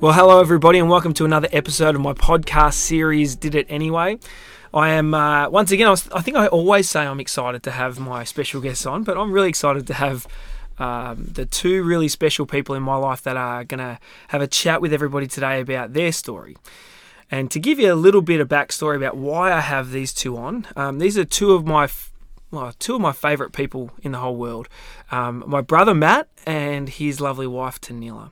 Well, hello everybody, and welcome to another episode of my podcast series. Did it anyway? I am uh, once again. I, was, I think I always say I'm excited to have my special guests on, but I'm really excited to have um, the two really special people in my life that are going to have a chat with everybody today about their story. And to give you a little bit of backstory about why I have these two on, um, these are two of my f- well, two of my favourite people in the whole world. Um, my brother Matt and his lovely wife Tanila.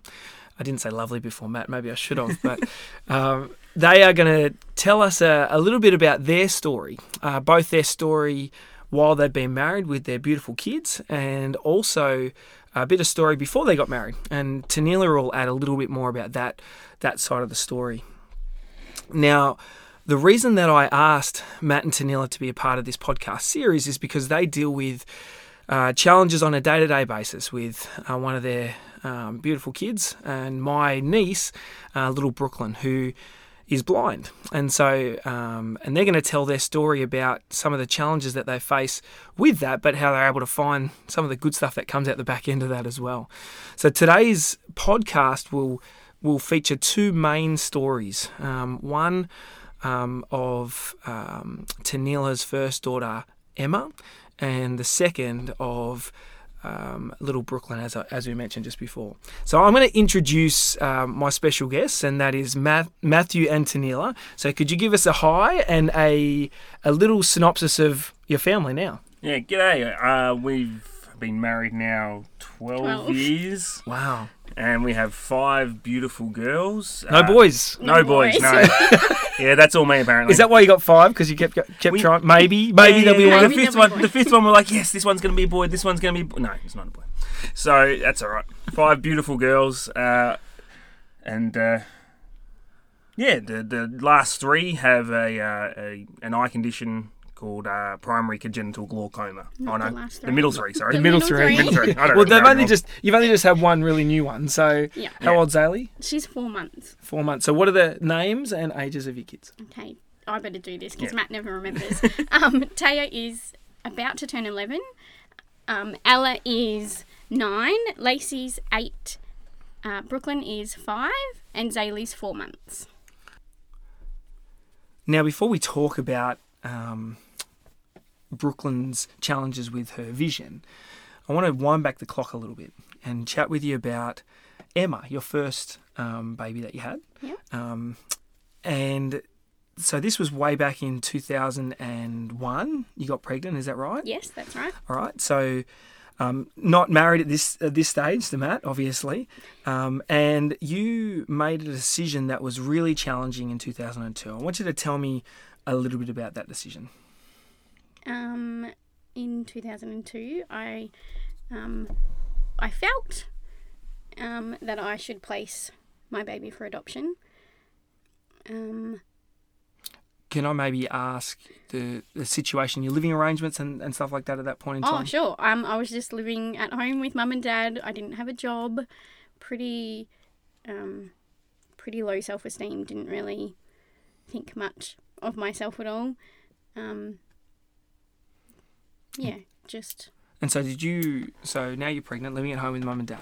I didn't say lovely before Matt, maybe I should have, but um, they are going to tell us a, a, little bit about their story, uh, both their story while they've been married with their beautiful kids, and also a bit of story before they got married. And Tanila will add a little bit more about that that side of the story. Now, the reason that I asked Matt and Tanila to be a part of this podcast series is because they deal with uh, challenges on a day to day basis with uh, one of their um, beautiful kids and my niece, uh, little Brooklyn, who is blind. And so, um, and they're going to tell their story about some of the challenges that they face with that, but how they're able to find some of the good stuff that comes out the back end of that as well. So today's podcast will will feature two main stories. Um, one um, of um, Tanila's first daughter, Emma, and the second of um, little Brooklyn, as, as we mentioned just before. So I'm going to introduce um, my special guests, and that is Matt, Matthew Antonella. So could you give us a hi and a, a little synopsis of your family now? Yeah, g'day. Uh, we've been married now 12, 12. years. Wow. And we have five beautiful girls. No uh, boys. No, no boys, boys, no. yeah, that's all me apparently. Is that why you got five? Because you kept kept we, trying. Maybe, maybe yeah, there'll be one. The fifth one, the fifth one, we're like, yes, this one's going to be a boy. This one's going to be. No, it's not a boy. So that's all right. Five beautiful girls, uh, and uh, yeah, the the last three have a, uh, a an eye condition called uh, primary congenital glaucoma. Not oh no, the, the middle three. Sorry, the, middle, three. middle three. well, they've only just you've only just had one really new one. So yeah. how yeah. old's Zaylee? She's four months. Four months. So what are the names and ages of your kids? Okay, I better do this because yeah. Matt never remembers. um, Taya is about to turn eleven. Um, Ella is nine. Lacey's eight. Uh, Brooklyn is five, and Zaylee's four months. Now, before we talk about um, Brooklyn's challenges with her vision, I want to wind back the clock a little bit and chat with you about Emma, your first um, baby that you had. Yeah. Um, and so this was way back in 2001. You got pregnant, is that right? Yes, that's right. All right. So um, not married at this at this stage to Matt, obviously, um, and you made a decision that was really challenging in 2002. I want you to tell me a little bit about that decision. Um, in 2002, I um, I felt um, that I should place my baby for adoption. Um, Can I maybe ask the, the situation, your living arrangements and, and stuff like that at that point in oh, time? Oh, sure. Um, I was just living at home with mum and dad. I didn't have a job. Pretty, um, pretty low self esteem. Didn't really think much of myself at all. Um, yeah, just. And so, did you? So now you're pregnant, living at home with mum and dad.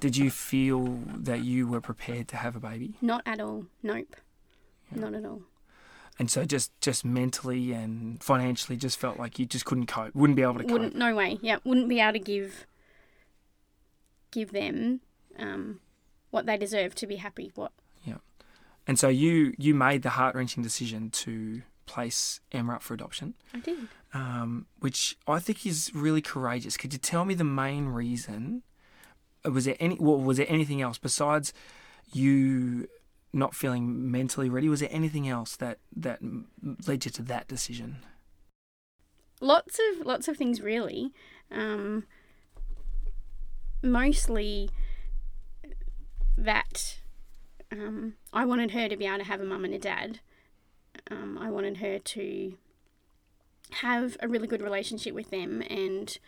Did you feel that you were prepared to have a baby? Not at all. Nope. Yeah. Not at all. And so, just just mentally and financially, just felt like you just couldn't cope. Wouldn't be able to cope. Wouldn't. No way. Yeah. Wouldn't be able to give. Give them, um, what they deserve to be happy. What. Yeah. And so you you made the heart wrenching decision to place Emma up for adoption. I did. Um, which I think is really courageous. Could you tell me the main reason? Uh, was there any? Well, was there anything else besides you not feeling mentally ready? Was there anything else that that led you to that decision? Lots of lots of things, really. Um, mostly that um, I wanted her to be able to have a mum and a dad um, I wanted her to have a really good relationship with them and,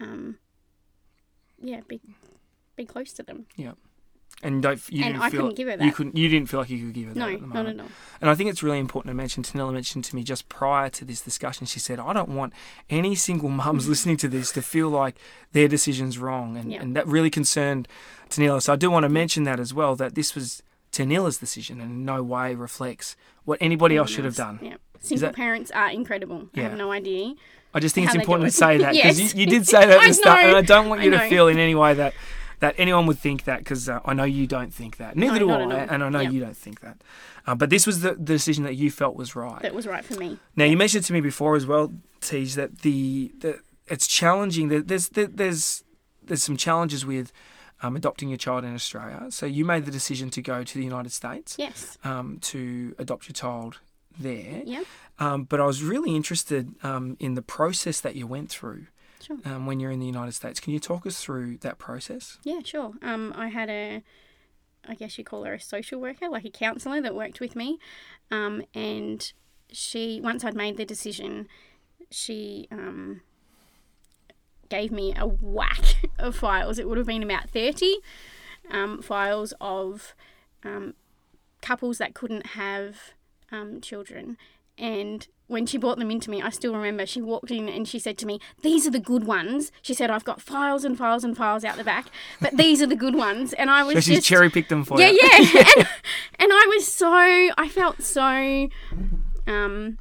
um, yeah, be be close to them. Yeah. And don't you and didn't I feel couldn't give her that. you couldn't you didn't feel like you could give her no, that. No. And I think it's really important to mention. Tanila mentioned to me just prior to this discussion. She said, "I don't want any single mums listening to this to feel like their decision's wrong," and yeah. and that really concerned Tanila. So I do want to mention that as well. That this was Tanila's decision and in no way reflects what anybody else should have done. Yeah. Single that- parents are incredible. I Yeah. have no idea. I just think it's important to say that because Yes. you, you did say that at the start, and. I don't want you to feel in any way that that anyone would think that because uh, I know you don't think that. Neither No, do I, and I know Yeah. you don't think that. Uh, but this was the, the decision that you felt was right. That was right for me. Now you mentioned to me before as well, Tej, that the, the it's challenging. That there's there, there's there's some challenges with um, adopting your child in Australia. So you made the decision to go to the United States Yes. um, to adopt your child there. Yeah. Um, but I was really interested um, in the process that you went through Sure. um, when you're in the United States. Can you talk us through that process? Yeah, sure. Um, I had a, I guess you call her a social worker, like a counsellor that worked with me, um, and she once I'd made the decision, she um, gave me a whack of files. It would have been about thirty um, files of um, couples that couldn't have um, children, and when she brought them into me, I still remember she walked in and she said to me, These are the good ones. She said, I've got files and files and files out the back, but these are the good ones. And I was So just. cherry picked them for yeah, you. yeah. and, and I was so. I felt so. Um,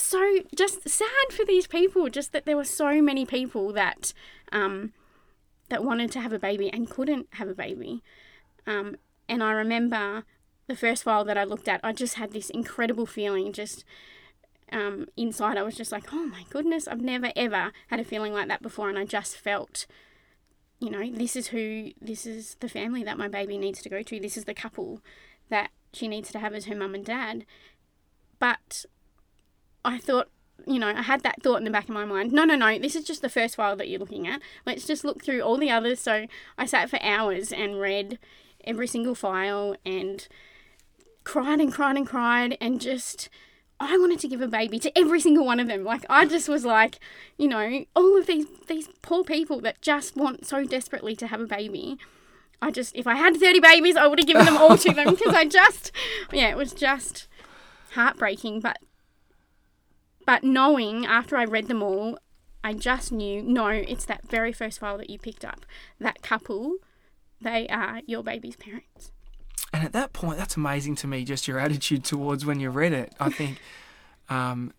so just sad for these people, just that there were so many people that um, that wanted to have a baby and couldn't have a baby. Um, and I remember the first file that I looked at, I just had this incredible feeling just um, inside. I was just like, oh my goodness, I've never ever had a feeling like that before. And I just felt, you know, this is who, this is the family that my baby needs to go to. This is the couple that she needs to have as her mum and dad. But I thought, you know, I had that thought in the back of my mind. No, no, no, this is just the first file that you're looking at. Let's just look through all the others. So I sat for hours and read every single file and cried and cried and cried and just I wanted to give a baby to every single one of them. Like I just was like, you know, all of these these poor people that just want so desperately to have a baby. I just if I had 30 babies, I would have given them all to them because I just yeah, it was just heartbreaking, but but knowing after I read them all, I just knew no, it's that very first file that you picked up. That couple, they are your baby's parents. And at that point, that's amazing to me, just your attitude towards when you read it. I think, um,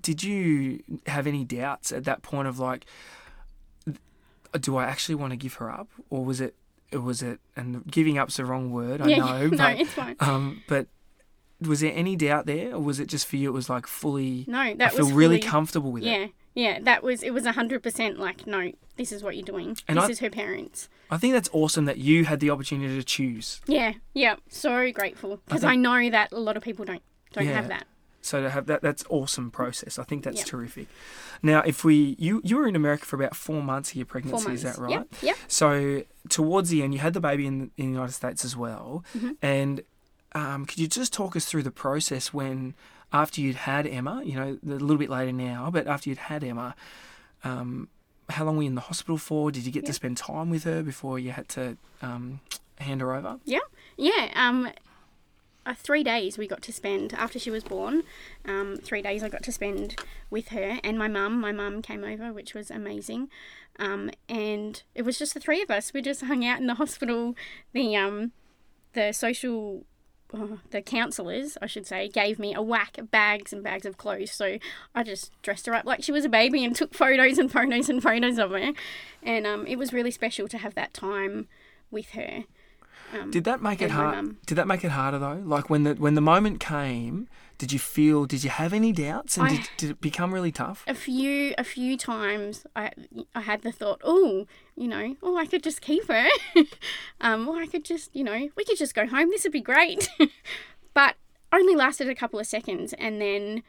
did you have any doubts at that point of like, do I actually want to give her up? Or was it, was it, and giving up's the wrong word, I yeah, know, no, but, it's fine. um, but was there any doubt there? Or was it just for you, it was like fully, No, that I feel was really fully- comfortable with it? Yeah, yeah, that was it was hundred percent like no, this is what you're doing. And this I- is her parents. I think that's awesome that you had the opportunity to choose. Yeah, yeah, so grateful because think- I, know that a lot of people don't don't Yeah. have that. So to have that, that's awesome process. I think that's Yep. terrific. Now, if we, you, you were in America for about four months of your pregnancy, is that right? Yeah. yep. So towards the end, you had the baby in, in the United States as well. Mhm. And um, could you just talk us through the process when, after you'd had Emma, you know, a little bit later now, but after you'd had Emma, um, how long were you in the hospital for? Did you get to spend time with her before you had to um, hand her over? Yeah, yeah, um, uh, three days we got to spend after she was born. Um, three days I got to spend with her and my mum. My mum came over, which was amazing. Um, and it was just the three of us. We just hung out in the hospital. The um, the social. The counsellors, I should say, gave me a whack of bags and bags of clothes. So I just dressed her up like she was a baby and took photos and photos and photos of her. And um, it was really special to have that time with her. Um, Did that make it hard? mum. Did that make it harder though? Like when the when the moment came, did you feel? Did you have any doubts? And I- did, did it become really tough? a few a few times I I had the thought, oh, you know, oh, I could just keep her, um, or I could just, you know, we could just go home. This would be great, but only lasted a couple of seconds, and then,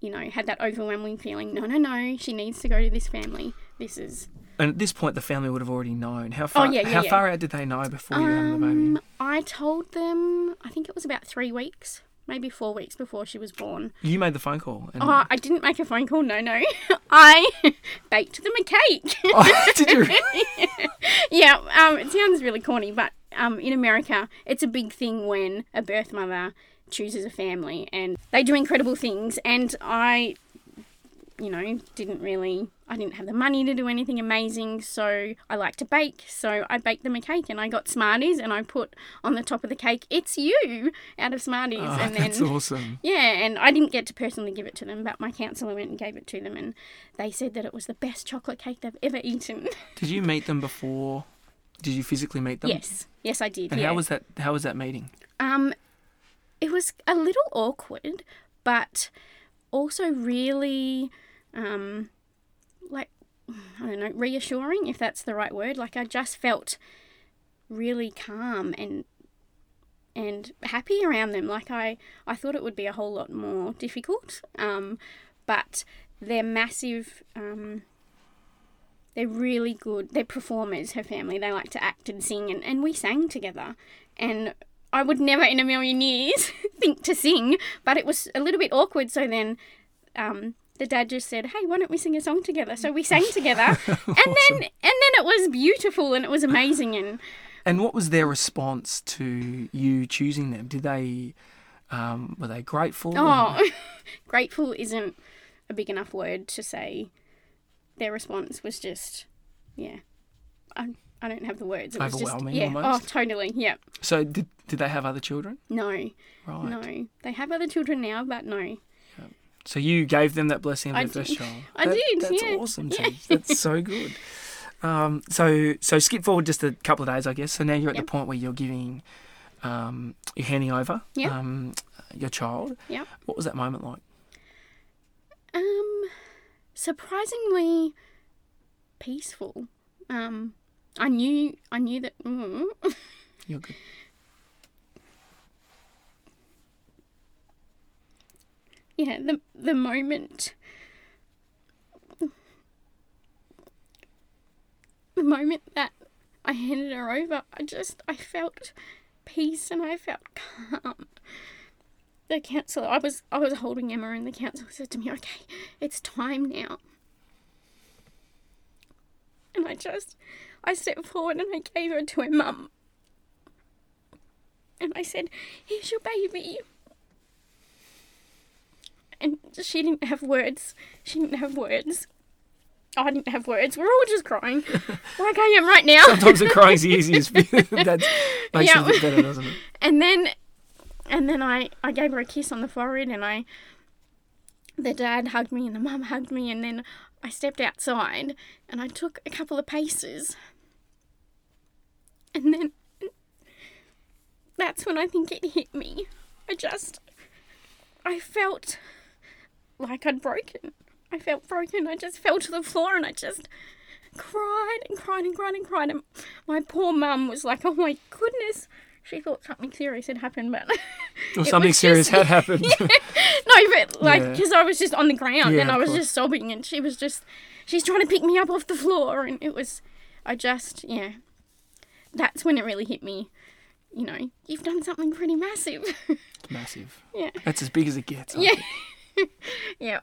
you know, had that overwhelming feeling. No, no, no, she needs to go to this family. This is. And at this point, the family would have already known. How far? Oh, yeah, yeah, how yeah. far out did they know before you had the baby? Um, I told them. I think it was about three weeks, maybe four weeks before she was born. You made the phone call. And, Oh, I didn't make a phone call. No, no, I baked them a cake. Oh, did you? yeah, um, it sounds really corny, but um, in America, it's a big thing when a birth mother chooses a family, and they do incredible things. And I, you know, didn't really, I didn't have the money to do anything amazing. So I like to bake. So I baked them a cake and I got Smarties and I put on the top of the cake, it's you out of Smarties. Oh, and that's then, awesome. yeah, and I didn't get to personally give it to them, but my counsellor went and gave it to them and they said that it was the best chocolate cake they've ever eaten. Did you meet them before? Did you physically meet them? yes, yes, I did. And yeah. how was that? How was that meeting? Um, it was a little awkward, but also really, um, like I don't know, reassuring if that's the right word. Like I just felt really calm and and happy around them. Like I, I thought it would be a whole lot more difficult. Um, but they're massive. Um, they're really good. They're performers. Her family. They like to act and sing, and, and we sang together. And I would never in a million years think to sing, but it was a little bit awkward. So then, um, the dad just said, "Hey, why don't we sing a song together?" So we sang together, and then and then it was beautiful and it was amazing. And And what was their response to you choosing them? Did they um, were they grateful? oh, grateful isn't a big enough word to say. Their response was just, yeah, I I don't have the words. It was just, Overwhelming yeah, almost? oh, totally, yeah. So did did they have other children? No, Right. no, they have other children now, but no. So you gave them that blessing of I their first child. I did, That's yeah. awesome, Cheese. That's so good. Um, so so skip forward just a couple of days, I guess. So now you're at Yep. the point where you're giving, um, you're handing over Yep. um, your child. Yeah. What was that moment like? Um, surprisingly peaceful. Um, I knew I knew that. Mm, You're good. Yeah, the the moment. The moment that I handed her over, I just I felt peace and I felt calm. The counsellor, I was I was holding Emma, and the counsellor said to me, "Okay, it's time now." And I just, I stepped forward and I gave her to her mum. And I said, "Here's your baby." And she didn't have words. She didn't have words. I didn't have words. We're all just crying, like I am right now. Sometimes the crying's the easiest. that makes Yeah. it better, doesn't it? And then, and then I, I gave her a kiss on the forehead, and I, the dad hugged me, and the mum hugged me, and then I stepped outside, and I took a couple of paces, and then, that's when I think it hit me. I just, I felt like I'd broken. I felt broken. I just fell to the floor, and I just cried and cried and cried and cried. And my poor mum was like, "Oh my goodness." She thought something serious had happened, but Or something serious just- had happened. no, but like Yeah. because I was just on the ground Yeah, and I was just sobbing, and she was just she's trying to pick me up off the floor, and it was I just yeah, that's when it really hit me. You know, you've done something pretty massive. Massive. yeah, That's as big as it gets. Yeah. yeah.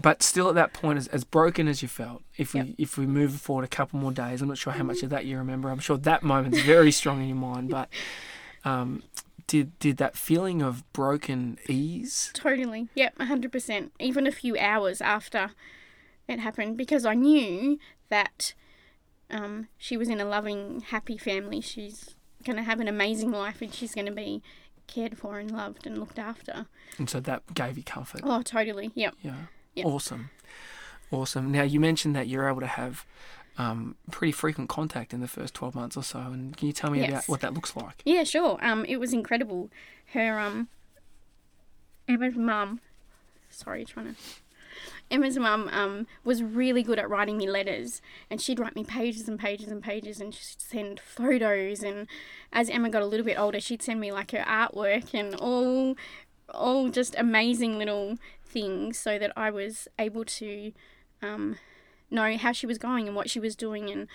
But still, at that point, as, as broken as you felt, if we Yep. if we move forward a couple more days, I'm not sure how much of that you remember. I'm sure that moment's very strong in your mind. But um, did did that feeling of broken ease? Totally. Yep, 100%. Even a few hours after it happened, because I knew that um, she was in a loving, happy family. She's going to have an amazing life and she's going to be cared for and loved and looked after. And so that gave you comfort. Oh, totally. Yep. Yeah. Yep. Awesome. Awesome. Now, you mentioned that you're able to have um, pretty frequent contact in the first 12 months or so. And can you tell me about what that looks like? Yeah, sure. Um, it was incredible. Her um, Emma's mum. Sorry, trying to. Emma's mum um was really good at writing me letters, and she'd write me pages and pages and pages, and she'd send photos. And as Emma got a little bit older, she'd send me like her artwork and all, all just amazing little things, so that I was able to, um, know how she was going and what she was doing and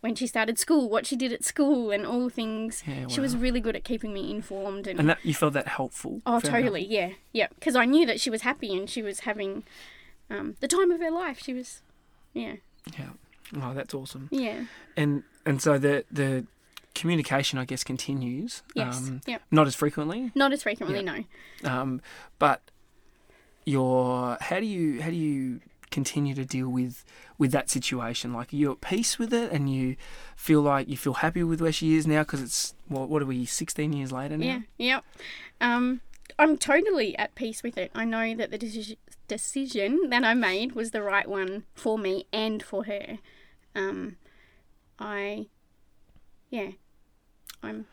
when she started school, what she did at school, and all things. Yeah, She was really good at keeping me informed and. And that you felt that helpful? oh, totally, yeah, yeah. Because I knew that she was happy and she was having um, the time of her life. She was, yeah, Yeah. Oh, that's awesome. yeah, And and so the the communication, I guess, continues. yes, Um, yep. not as frequently, Not as frequently, no. um, but your how do you how do you continue to deal with with that situation? Like, are you at peace with it, and you feel like you feel happy with where she is now? Because it's what what are we sixteen years later now? Yeah, yep. Um, I'm totally at peace with it. I know that the deci- decision that I made was the right one for me and for her. Um, I, yeah, I'm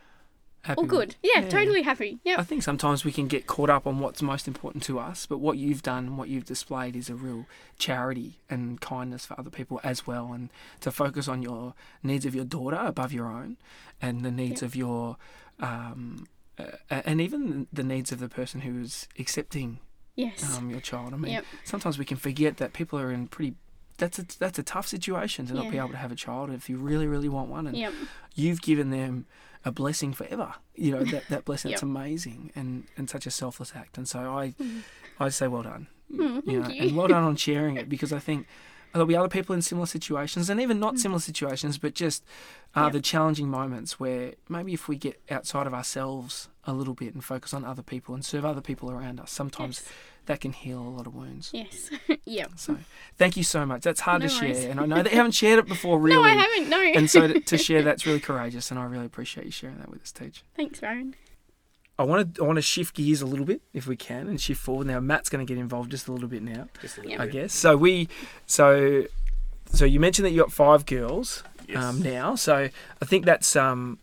Happy all good. Yeah, Yeah. totally happy. Yeah. I think sometimes we can get caught up on what's most important to us, but what you've done what you've displayed is a real charity and kindness for other people as well, and to focus on your needs of your daughter above your own, and the needs Yeah. of your, um, uh, and even the needs of the person who is accepting Yes. um, your child. I mean, Yep. sometimes we can forget that people are in pretty. That's a that's a tough situation to not be able to have a child if you really really want one, and Yep. you've given them a blessing forever. You know that that blessing. It's Yep. amazing and and such a selfless act. And so I Mhm. I say well done. Mm, you know, you. and well done on sharing it because I think there'll be other people in similar situations and even not Mm. similar situations, but just uh, Yep. the challenging moments where maybe if we get outside of ourselves a little bit and focus on other people and serve other people around us, sometimes Yes. that can heal a lot of wounds. Yes. yep. So thank you so much. That's hard No to worries. share, and I know that you haven't shared it before, really. No, I haven't. No. And so to, to share that's really courageous, and I really appreciate you sharing that with us, Teach. Thanks, Ryan. I want to I want to shift gears a little bit if we can and shift forward. Now Matt's going to get involved just a little bit now, Just a little Yeah. I guess. So we so so you mentioned that you got five girls Yes. um, now. So I think that's um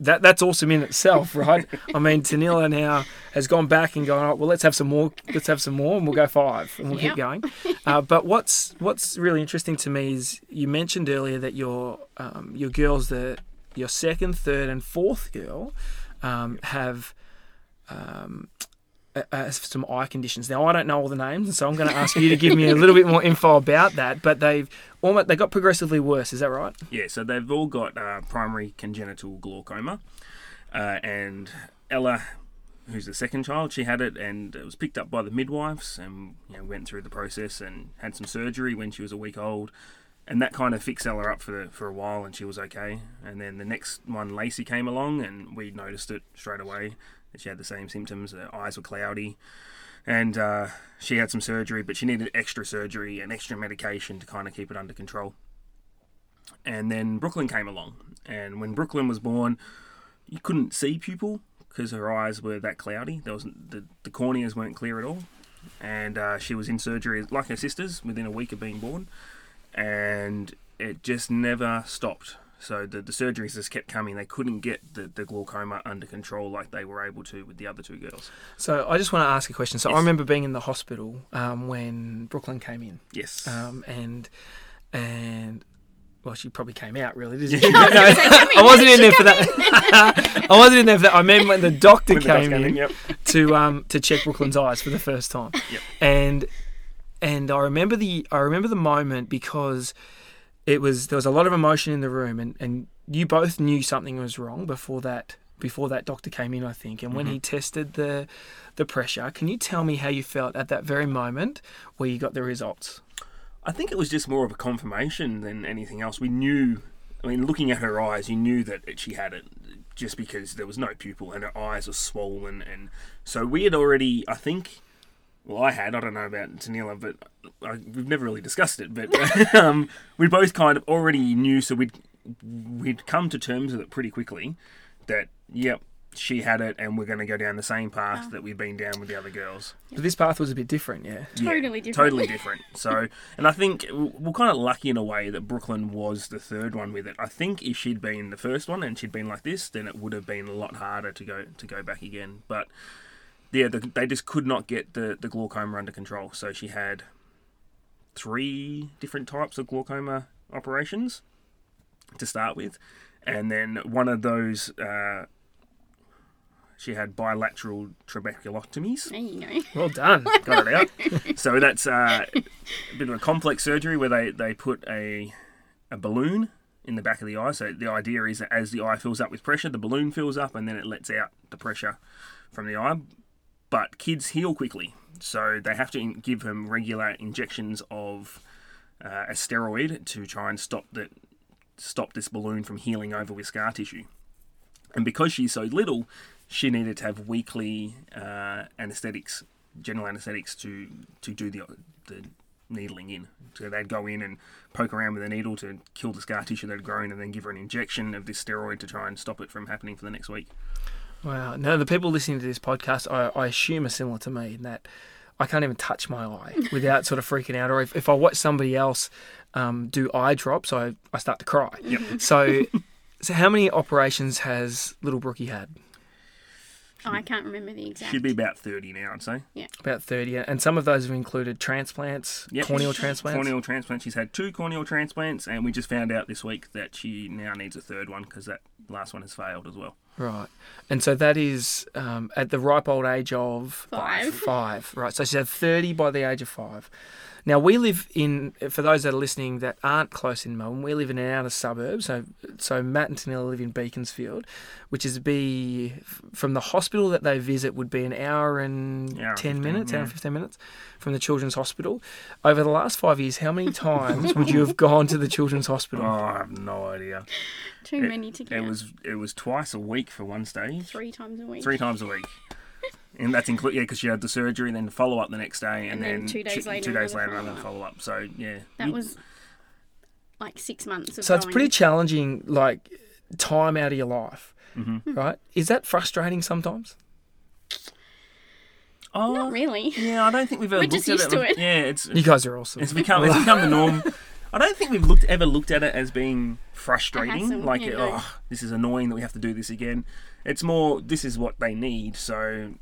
that that's awesome in itself, right? I mean, Tanila now has gone back and gone, oh, well, let's have some more. Let's have some more, and we'll go five, and we'll keep going. Uh, but what's what's really interesting to me is you mentioned earlier that your um, your girls, the your second, third, and fourth girl, um, have um, uh, some eye conditions. Now I don't know all the names, and so I'm going to ask you to give me a little bit more info about that. But they've almost they got progressively worse. Is that right? Yeah, so they've all got uh, primary congenital glaucoma, uh, and Ella, who's the second child, she had it, and it was picked up by the midwives, and you know, went through the process and had some surgery when she was a week old, and that kind of fixed Ella up for for a while, and she was okay. And then the next one, Lacey, came along, and we noticed it straight away that she had the same symptoms. Her eyes were cloudy. And uh, she had some surgery, but she needed extra surgery and extra medication to kind of keep it under control and then Brooklyn came along. And when Brooklyn was born, you couldn't see pupil because her eyes were that cloudy. There wasn't the, the corneas weren't clear at all, and uh, she was in surgery like her sisters within a week of being born, and it just never stopped. So the, the surgeries just kept coming. They couldn't get the, the glaucoma under control like they were able to with the other two girls. So I just want to ask a question. So I remember being in the hospital um, when Brooklyn came in, Yes. um, and and well, she probably came out really, didn't she? No, I wasn't in there for that. I wasn't in there for that. I mean when the doctor When the dogs came in yep. to um to check Brooklyn's eyes for the first time, Yep. and and I remember the I remember the moment because it was there was a lot of emotion in the room, and and you both knew something was wrong before that before that doctor came in, I think. And when he mm-hmm. tested the the pressure, can you tell me how you felt at that very moment where you got the results? I think it was just more of a confirmation than anything else. We knew, I mean, looking at her eyes, you knew that she had it just because there was no pupil and her eyes were swollen. And so we had already, I think, well, I had, I don't know about Tanila, but I, we've never really discussed it, but um, we both kind of already knew, so we'd, we'd come to terms with it pretty quickly that, yep, she had it and we're going to go down the same path Oh. that we've been down with the other girls. But this path was a bit different, yeah. Totally different. Totally different. So, and I think we're kind of lucky in a way that Brooklyn was the third one with it. I think if she'd been the first one and she'd been like this, then it would have been a lot harder to go to go back again. But yeah, the, they just could not get the the glaucoma under control. So she had three different types of glaucoma operations to start with, and then one of those. Uh, she had bilateral trabeculotomies There you go. Well done. got it out. so that's uh, a bit of a complex surgery where they, they put a a balloon in the back of the eye. So the idea is that as the eye fills up with pressure, the balloon fills up and then it lets out the pressure from the eye. But kids heal quickly, so they have to give them regular injections of uh, a steroid to try and stop the stop this balloon from healing over with scar tissue. And because she's so little, she needed to have weekly uh, anesthetics general anaesthetics to to do the the needling in. So they'd go in and poke around with a needle to kill the scar tissue that had grown, and then give her an injection of this steroid to try and stop it from happening for the next week. Wow. Now, the people listening to this podcast, I, I assume are similar to me in that I can't even touch my eye without sort of freaking out. Or if, if I watch somebody else um, do eye drops, I, I start to cry. Yep. So, so how many operations has little Brookie had? I can't remember the exact. She'd be about thirty now, I'd say. Yeah. About 30. And some of those have included transplants, Yep. corneal transplants. Corneal transplants. She's had two corneal transplants, and we just found out this week that she now needs a third one because that last one has failed as well. Right. And so that is um, at the ripe old age of Five. Five. Right. So she's had 30 by the age of five. Now, we live in, for those that are listening that aren't close in Melbourne, we live in an outer suburb. So, so Matt and Tanilla live in Beaconsfield, which is be from the hospital that they visit would be an hour and Hour 10 15, minutes, hour and 15 minutes from the Children's Hospital. Over the last five years, how many times would you have gone to the Children's Oh, Hospital? I have no idea. Too It- many to It was it was twice a week for one stage, three times a week. three times a week. And that's include yeah, because she had the surgery, and then the follow up the next day, and, And then two days two, later, two days another later another follow-up. So yeah, That You- was like six months of So it's going- pretty challenging, like time out of your life, Mhm. right? Is that frustrating sometimes? oh Not really. yeah. I don't think we've ever We're looked just at used it. to it. Yeah, it's You guys are awesome. it's become it's become the norm. I don't think we've looked ever looked at it as being frustrating, hassle, like yeah, no. oh, this is annoying that we have to do this again. It's more this is what they need, so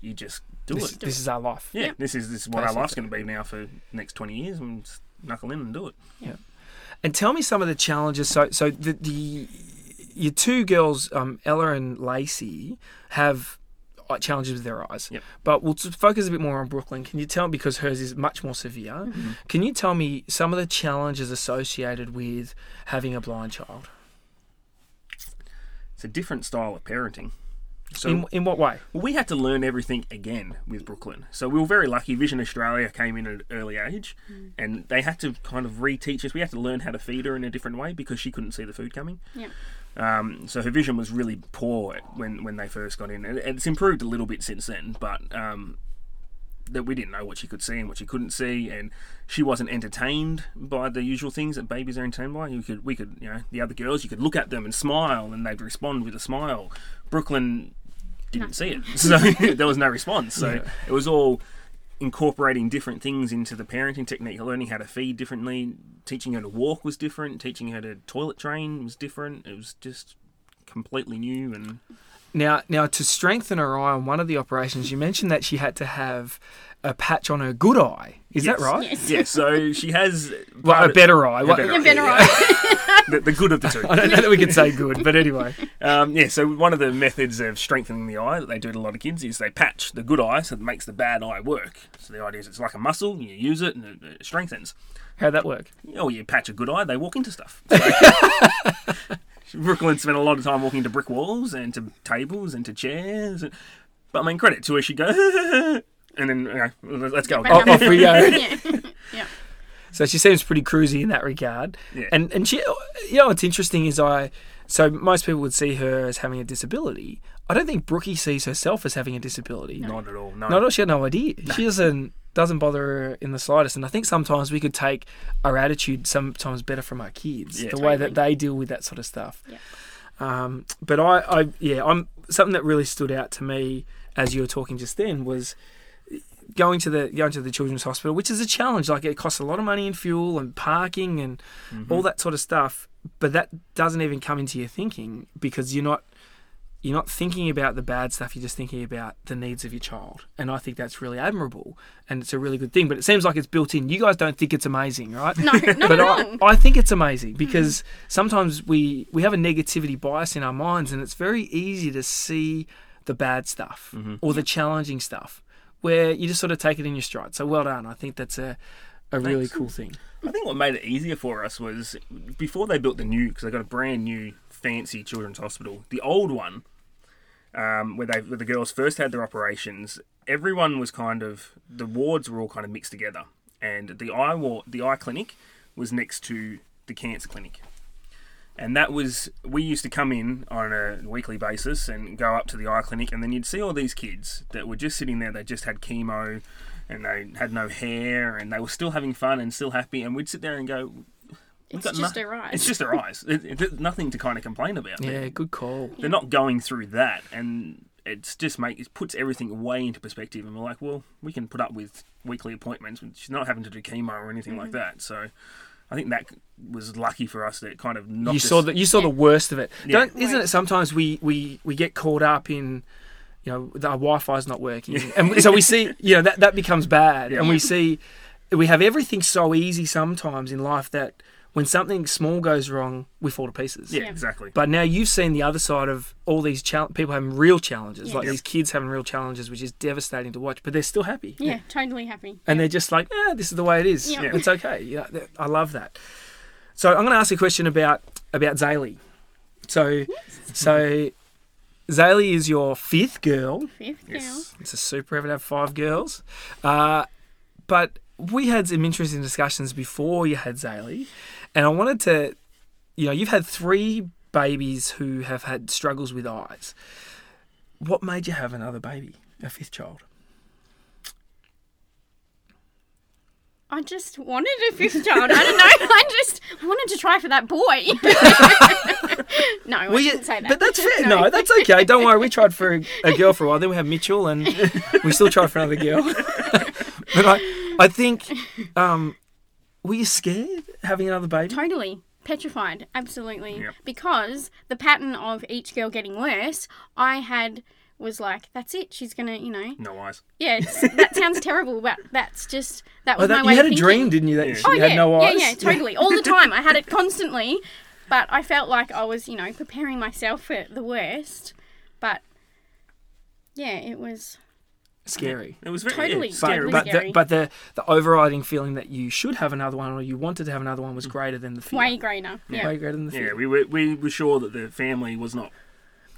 you just do this, it. this is our life. Yeah, Yep. this is this is what our life's going to be now for the next twenty years, and just knuckle in and do it. Yeah. And tell me some of the challenges. So, so the, the your two girls, um, Ella and Lacey, have uh, challenges with their eyes. Yep. But we'll focus a bit more on Brooklyn. Can you tell because hers is much more severe? Mm-hmm. Can you tell me some of the challenges associated with having a blind child? It's a different style of parenting. So in in what way? well, we had to learn everything again with Brooklyn. So we were very lucky. Vision Australia came in at an early age, and they had to kind of reteach us. We had to learn how to feed her in a different way because she couldn't see the food coming. Yeah. Um, so her vision was really poor when when they first got in, and it's improved a little bit since then. But um, that we didn't know what she could see and what she couldn't see, and she wasn't entertained by the usual things that babies are entertained by. You could, we could, you know, the other girls, you could look at them and smile, and they'd respond with a smile. Brooklyn didn't see it, so there was no response. So Yeah. it was all incorporating different things into the parenting technique, learning how to feed differently, teaching her to walk was different, teaching her to toilet train was different. It was just completely new and Now, now to strengthen her eye on one of the operations, you mentioned that she had to have a patch on her good eye. Is that right? Yes. yeah. So she has Well, a better eye. What- better You're eye, better yeah. off. the, the good of the two. I don't know that we could say good, but anyway. Um, yeah, so one of the methods of strengthening the eye that they do to a lot of kids is they patch the good eye so it makes the bad eye work. So the idea is it's like a muscle, you use it and it, it strengthens. How'd that work? Oh, you patch a good eye, they walk into stuff. So, Brooklyn spent a lot of time walking to brick walls and to tables and to chairs. But I mean, credit to her, she go, and then, okay, let's go. Oh, off we go. yeah. yeah. So she seems pretty cruisy in that regard. Yeah. And and she, you know, what's interesting is I. So most people would see her as having a disability. I don't think Brookie sees herself as having a disability. Not at all, no. Not at all. She had no idea. She doesn't doesn't bother her in the slightest. And I think sometimes we could take our attitude sometimes better from our kids, Yeah. the way that they deal with that sort of stuff. Yeah. Um, but I, I, yeah, I'm something that really stood out to me as you were talking just then was going to the going to the children's hospital, which is a challenge. Like it costs a lot of money in fuel and parking and Mm-hmm. all that sort of stuff. But that doesn't even come into your thinking because you're not you're not thinking about the bad stuff. You're just thinking about the needs of your child, and I think that's really admirable and it's a really good thing. But it seems like it's built in. You guys don't think it's amazing, right? No, not but at I, all. I think it's amazing hmm. because sometimes we we have a negativity bias in our minds, and it's very easy to see the bad stuff mm-hmm. or the challenging stuff where you just sort of take it in your stride. So well done. I think that's a a really Thanks. cool thing. I think what made it easier for us was before they built the new, because they got a brand new fancy children's hospital. The old one, um, where they where the girls first had their operations, everyone was kind of the wards were all kind of mixed together, and the eye ward, the eye clinic, was next to the cancer clinic. And that was we used to come in on a weekly basis and go up to the eye clinic, and then you'd see all these kids that were just sitting there. They just had chemo, and they had no hair, and they were still having fun and still happy. And we'd sit there and go, It's just no- a rise. "It's just their eyes. It, it, there's nothing to kind of complain about." Yeah, good call. they're not going through that, and it's just make it puts everything way into perspective. And we're like, well, we can put up with weekly appointments. She's not having to do chemo or anything like mm-hmm. that. So, I think that was lucky for us that it kind of knocked You us- saw the you saw the worst of it. Yeah. Don't isn't it sometimes we, we, we get caught up in you know the- our Wi-Fi's not working, and so we see you know that that becomes bad, and we see we have everything so easy sometimes in life that when something small goes wrong, we fall to pieces. Yeah, Yeah. exactly. But now you've seen the other side of all these chal- people having real challenges, Yes. like Yep. these kids having real challenges, which is devastating to watch. But they're still happy, yeah, totally happy. and they're just like, "Yeah, this is the way it is. Yeah. Yeah. It's okay." Yeah, I love that. So I'm going to ask you a question about about Zaylee. So, so Zaylee is your fifth girl. Fifth girl. Yes. It's a super ever to have five girls. Uh, but we had some interesting discussions before you had Zaylee, and I wanted to, you know, you've had three babies who have had struggles with eyes. What made you have another baby, a fifth child? I just wanted a fifth child. I don't know. I just wanted to try for that boy. no, we shouldn't say that. But that's fair. No. that's okay. Don't worry. We tried for a, a girl for a while. Then we had Mitchell, and we still tried for another girl. but I, I think, um, were you scared having another baby? Totally. Petrified. Absolutely. Yep. Because the pattern of each girl getting worse, I had was like, that's it. She's gonna, you know, No eyes. yeah. That sounds terrible, but that's just that Oh, was that, my way you had of a thinking. dream, didn't you? That Yeah. she Oh had yeah, no eyes. yeah, yeah, totally, all the time. I had it constantly, but I felt like I was, you know, preparing myself for the worst. But yeah, it was Scary. It was very Totally. yeah, But, scary. but, the, but the the overriding feeling that you should have another one or you wanted to have another one was mm. greater than the fear. way greater. Yeah. Way greater than the fear. yeah, we were we were sure that the family was not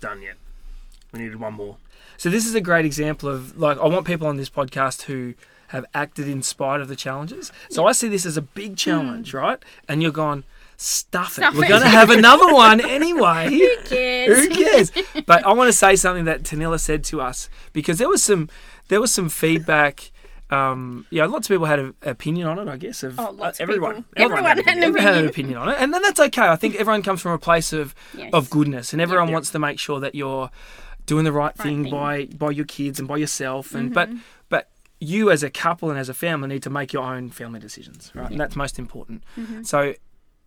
done yet. We needed one more. So this is a great example of like I want people on this podcast who have acted in spite of the challenges. So I see this as a big challenge, mm. right? And you're going, stuff it. Stuff We're going to have another one anyway. Who cares? Who cares? But I want to say something that Tanilla said to us because there was some there was some feedback. Um, yeah, lots of people had an opinion on it. I guess of Oh, lots of everyone- people. everyone had an everyone had an opinion. on it, and then that's okay. I think everyone comes from a place of Yes. of goodness, and everyone Yeah. wants to make sure that you're doing the right, Right thing, thing. by by your kids and by yourself. And Mm-hmm. but but you as a couple and as a family need to make your own family decisions, right? And that's most important. Mm-hmm. So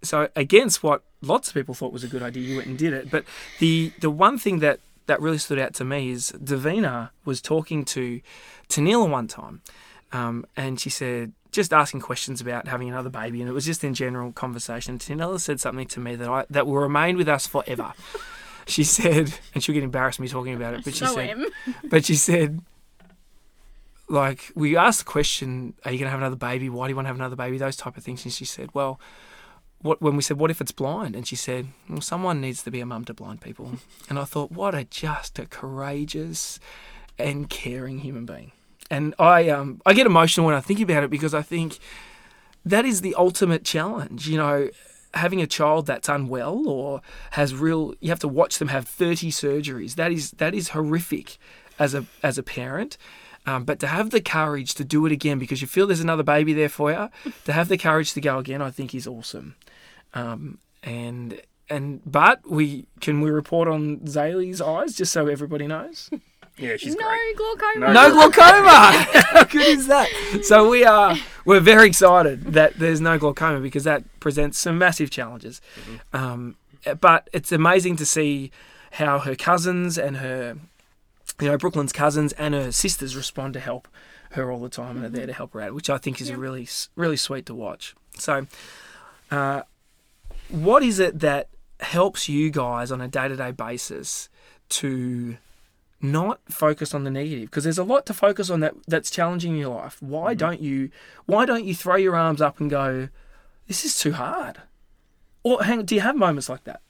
so against what lots of people thought was a good idea, you went and did it. But the the one thing that that really stood out to me is Davina was talking to Tanila one time, um, and she said just asking questions about having another baby, and it was just in general conversation. Tanila said something to me that I that will remain with us forever. She said, and she'll get embarrassed me talking about it, but she so said, am. but she said, like, we asked the question, are you going to have another baby? Why do you want to have another baby? Those type of things. And she said, well, what, when we said, what if it's blind? And she said, well, someone needs to be a mum to blind people. And I thought, what a just a courageous and caring human being. And I, um, I get emotional when I think about it because I think that is the ultimate challenge. You know, having a child that's unwell or has real, you have to watch them have 30 surgeries. That is, that is horrific as a, as a parent. Um, but to have the courage to do it again because you feel there's another baby there for you, to have the courage to go again, I think is awesome. Um, and and but we can we report on Zaylee's eyes just so everybody knows. Yeah, she's no great. glaucoma. No glaucoma. How good is that? So we are we're very excited that there's no glaucoma because that presents some massive challenges. Um, but it's amazing to see how her cousins and her, you know, Brooklyn's cousins and her sisters respond to help her all the time and are there to help her out, which I think is Yeah. really really sweet to watch. So, uh, what is it that helps you guys on a day to day basis to not focus on the negative because there's a lot to focus on that that's challenging in your life. Why don't you why don't you throw your arms up and go, This is too hard? Or hang do you have moments like that?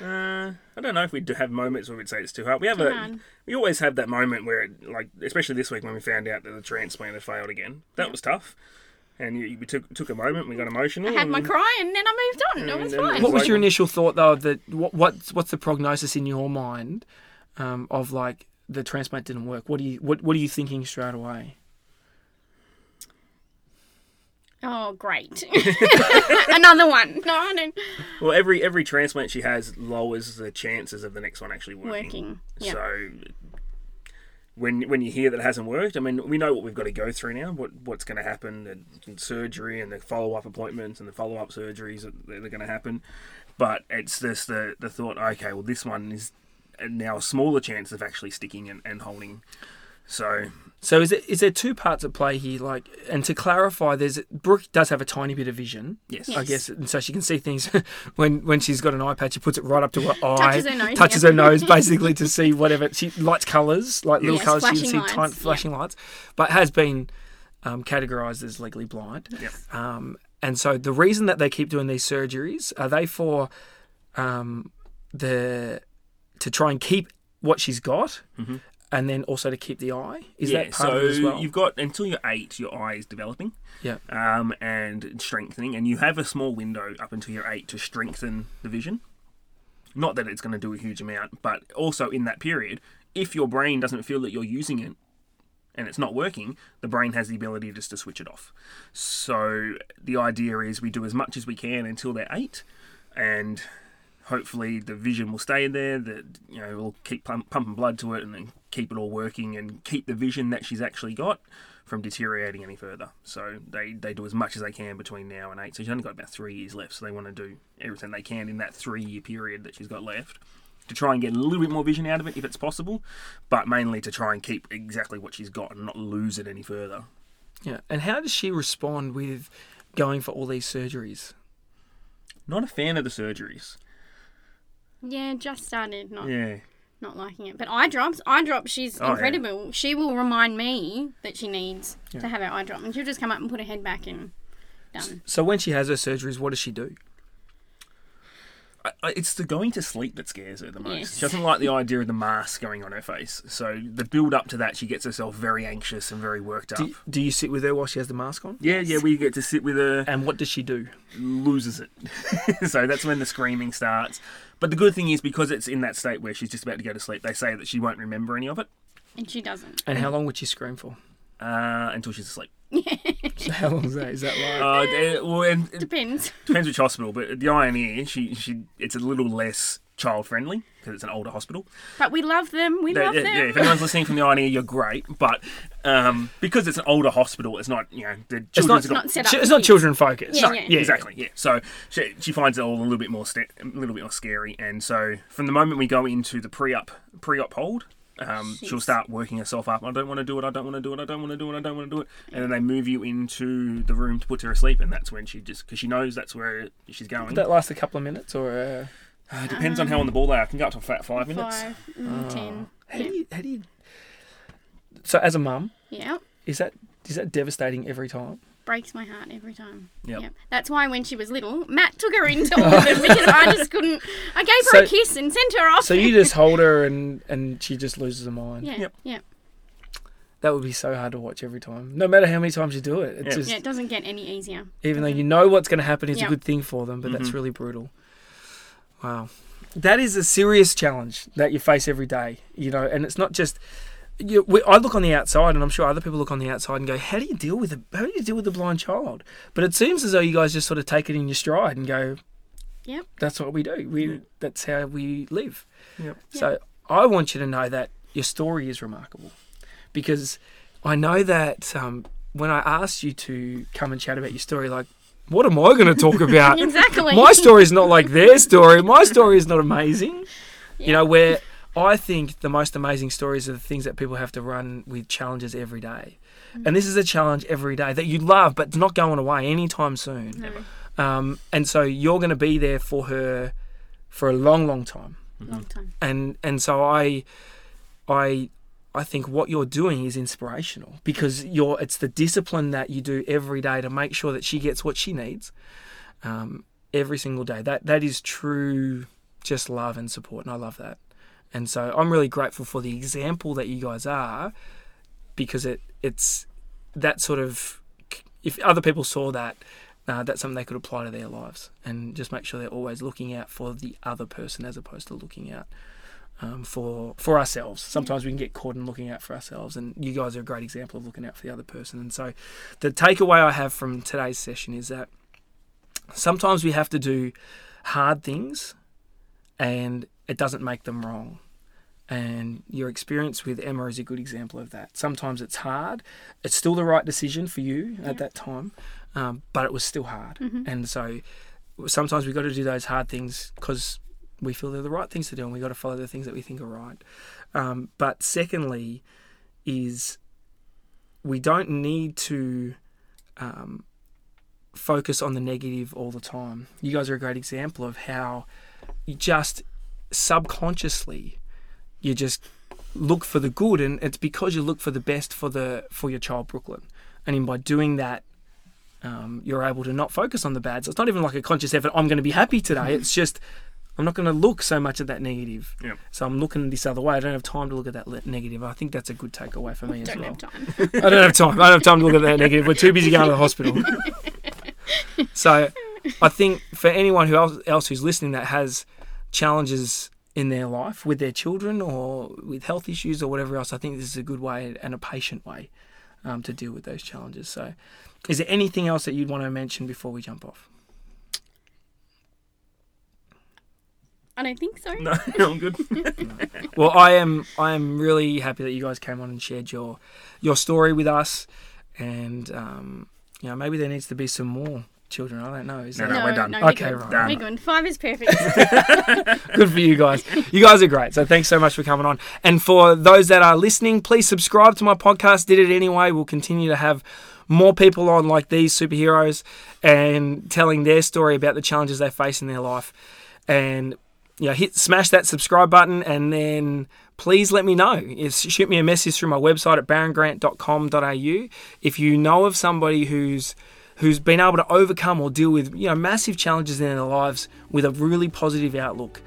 Uh, I don't know if we do have moments where we'd say it's too hard. We have Too a, we always have that moment where, it, like, especially this week when we found out that the transplant had failed again. That was tough. and you, we took took a moment. We got emotional. I had my and- cry and then I moved on. It was fine. What was your initial thought though? That what what's what's the prognosis in your mind um, of like the transplant didn't work? What do you what what are you thinking straight away? Oh, great. Another one. No, I don't. Well, every every transplant she has lowers the chances of the next one actually working. Working. Yeah. So when when you hear that it hasn't worked, I mean, we know what we've got to go through now. What what's going to happen, and, and surgery, and the follow up appointments, and the follow up surgeries that that are going to happen. But it's just the the thought. Okay, well, this one is now a smaller chance of actually sticking and, and holding. So So is it is there two parts at play here? Like, and to clarify, there's Brooke does have a tiny bit of vision, yes, I guess, and so she can see things when when she's got an eye patch. She puts it right up to her eye, Touches her nose, touches yeah. her nose basically to see whatever she lights colours, like little Yes, colours. She can see lights, tiny yeah. flashing lights, but has been um, categorised as legally blind. Yep. Um, and so the reason that they keep doing these surgeries are they for um, the to try and keep what she's got, Mhm. And then also to keep the eye. Is yeah, that part so of it as well? you've got until you're eight, your eye is developing. Yeah. Um, and strengthening, and you have a small window up until you're eight to strengthen the vision. Not that it's going to do a huge amount, but also in that period, if your brain doesn't feel that you're using it and it's not working, the brain has the ability just to switch it off. So the idea is we do as much as we can until they're eight, and hopefully the vision will stay in there. That you know we'll keep pump, pumping blood to it and then keep it all working and keep the vision that she's actually got from deteriorating any further. So they, they do as much as they can between now and eight. So she's only got about three years left. So they want to do everything they can in that three year period that she's got left to try and get a little bit more vision out of it if it's possible, but mainly to try and keep exactly what she's got and not lose it any further. Yeah. And how does she respond with going for all these surgeries? Not a fan of the surgeries. Yeah, just started not Yeah. not liking it. But eye drops, eye drop, she's Oh, yeah. incredible. She will remind me that she needs Yeah. to have her eye drop, and she'll just come up and put her head back and done. So when she has her surgeries, what does she do? I- I- It's the going to sleep that scares her the most. Yes. She doesn't like the idea of the mask going on her face. So the build up to that, she gets herself very anxious and very worked up. Do, do you sit with her while she has the mask on? yeah, yeah, we get to sit with her, And what does she do? loses it. so that's when the screaming starts. But the good thing is because it's in that state where she's just about to go to sleep, they say that she won't remember any of it And she doesn't. And how long would she scream for? uh, until she's asleep. So how long is that? Is that like? Uh, eh, well, and it Depends. depends which hospital, but the irony is she, she it's a little less child friendly because it's an older hospital. But we love them. We Yeah, love yeah, them. yeah, if anyone's listening from the INE, you're great. But um, because it's an older hospital, it's not, you know, the not- children's It's not set up. Ch- it's not children focused. Yeah, No, yeah. exactly. Yeah. So she, she finds it all a little bit more sta- a little bit more scary, and so from the moment we go into the pre-op pre-op hold, um, she'll start working herself up. I don't want to do it. I don't want to do it. I don't want to do it. I don't want to do it. And then they move you into the room to put her asleep, and that's when she just because she knows that's where she's going. Would that last a couple of minutes or? Uh, Uh, it depends on how on the ball they are. I can go up to a about five minutes. Five, mm, ten. how do you? How do you? So as a mum, Yeah. is that is that devastating every time? Breaks my heart every time. Yep. Yep. That's why when she was little, Matt took her into all of them because I just couldn't. I gave her So- a kiss and sent her off. So you just hold her and and she just loses her mind. yeah, Yep. yeah, That would be so hard to watch every time, no matter how many times you do it. It Yeah. just yeah. It doesn't get any easier. even though you know what's going to happen is Yeah. a good thing for them, but that's Mhm. really brutal. Wow, that is a serious challenge that you face every day. You know, and it's not just. You, we, I look on the outside, and I'm sure other people look on the outside and go, "How do you deal with a How do you deal with a blind child?" But it seems as though you guys just sort of take it in your stride and go, Yep. that's what we do. We Yeah. that's how we live." Yep. So I want you to know that your story is remarkable, because I know that um, when I asked you to come and chat about your story, like, what am I going to talk about? Exactly. My story is not like their story. My story is not amazing. You know, where I think the most amazing stories are the things that people have to run with challenges every day. And this is a challenge every day that you love, but it's not going away anytime soon. No, Um, and so you're going to be there for her for a long, long time. long time. And and so I, I, I think what you're doing is inspirational because you're it's the discipline that you do every day to make sure that she gets what she needs, um, every single day. That that is true, just love and support, and I love that. And so I'm really grateful for the example that you guys are, because it it's that sort of if other people saw that, uh, that's something they could apply to their lives, and just make sure they're always looking out for the other person as opposed to looking out um, for for ourselves. Sometimes we can get caught in looking out for ourselves, and you guys are a great example of looking out for the other person. And so, the takeaway I have from today's session is that sometimes we have to do hard things, and it doesn't make them wrong. And your experience with Emma is a good example of that. Sometimes it's hard. It's still the right decision for you at that time, um, but it was still hard. And so sometimes we've got to do those hard things because we feel they're the right things to do and we've got to follow the things that we think are right. Um, but secondly, is we don't need to um, focus on the negative all the time. You guys are a great example of how you just subconsciously you just look for the good and it's because you look for the best for the for your child Brooklyn. And in by doing that um, you're able to not focus on the bad. So it's not even like a conscious effort. I'm going to be happy today. It's just I'm not going to look so much at that negative. Yep. So I'm looking this other way. I don't have time to look at that le- negative. I think that's a good takeaway for me as Don't well. have time. I don't have time. I don't have time to look at that negative. We're too busy going to the hospital. so I think for anyone who else, else who's listening that has challenges in their life with their children or with health issues or whatever else, I think this is a good way and a patient way um, to deal with those challenges. So, is there anything else that you'd want to mention before we jump off? I don't think so. No, I'm good. Well, I am I am really happy that you guys came on and shared your your story with us, and um, you know maybe there needs to be some more children. I don't know. Is No, that- no, we're done. No, we're Okay, good. right. Done. We're good. Five is perfect. good for you guys. You guys are great. So thanks so much for coming on. And for those that are listening, please subscribe to my podcast. Did it anyway. We'll continue to have more people on like these superheroes and telling their story about the challenges they face in their life. And you know, hit smash that subscribe button and then please let me know. It's, shoot me a message through my website at barongrant.com.au if you know of somebody who's who's been able to overcome or deal with you know massive challenges in their lives with a really positive outlook.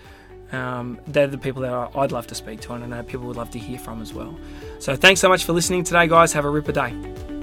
Um, they're the people that I'd love to speak to, and I know people would love to hear from as well. So thanks so much for listening today, guys. Have a ripper day.